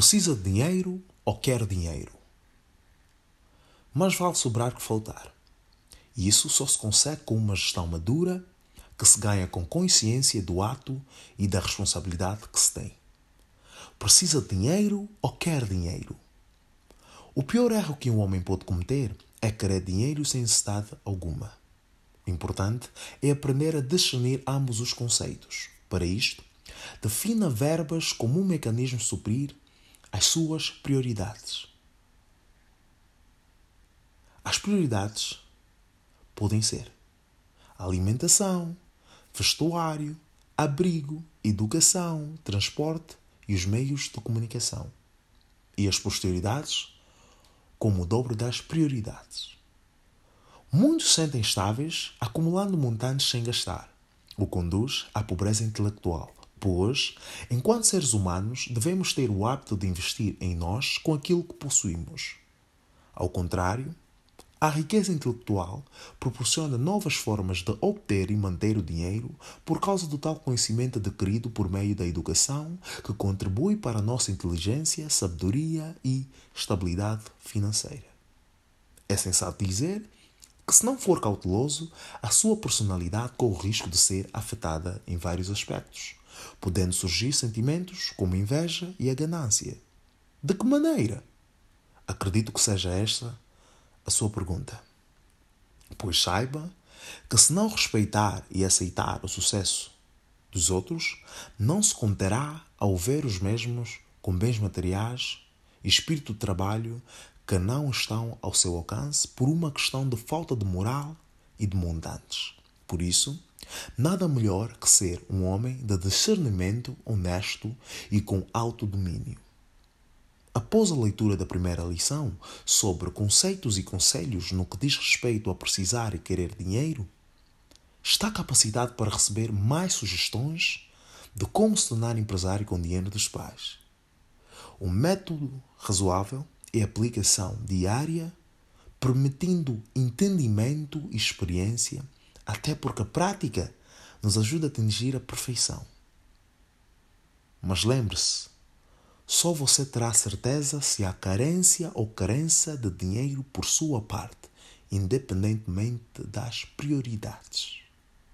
Precisa de dinheiro ou quer dinheiro? Mas vale sobrar que faltar. E isso só se consegue com uma gestão madura que se ganha com consciência do ato e da responsabilidade que se tem. Precisa de dinheiro ou quer dinheiro? O pior erro que um homem pode cometer é querer dinheiro sem necessidade alguma. O importante é aprender a discernir ambos os conceitos. Para isto, defina verbas como um mecanismo de suprir as suas prioridades. As prioridades podem ser alimentação, vestuário, abrigo, educação, transporte e os meios de comunicação. E as posterioridades como o dobro das prioridades. Muitos sentem estáveis, acumulando montantes sem gastar, o conduz à pobreza intelectual, pois, enquanto seres humanos, devemos ter o hábito de investir em nós com aquilo que possuímos. Ao contrário, a riqueza intelectual proporciona novas formas de obter e manter o dinheiro por causa do tal conhecimento adquirido por meio da educação que contribui para a nossa inteligência, sabedoria e estabilidade financeira. É sensato dizer que, se não for cauteloso, a sua personalidade corre o risco de ser afetada em vários aspectos, podendo surgir sentimentos como inveja e a ganância. De que maneira? Acredito que seja esta a sua pergunta. Pois saiba que se não respeitar e aceitar o sucesso dos outros, não se conterá ao ver os mesmos com bens materiais e espírito de trabalho que não estão ao seu alcance por uma questão de falta de moral e de montantes. Por isso, nada melhor que ser um homem de discernimento honesto e com autodomínio. Após a leitura da primeira lição sobre conceitos e conselhos no que diz respeito a precisar e querer dinheiro, está capacitado para receber mais sugestões de como se tornar empresário com dinheiro dos pais. Um método razoável é a aplicação diária, permitindo entendimento e experiência, até porque a prática nos ajuda a atingir a perfeição. Mas lembre-se, só você terá certeza se há carência ou carência de dinheiro por sua parte, independentemente das prioridades.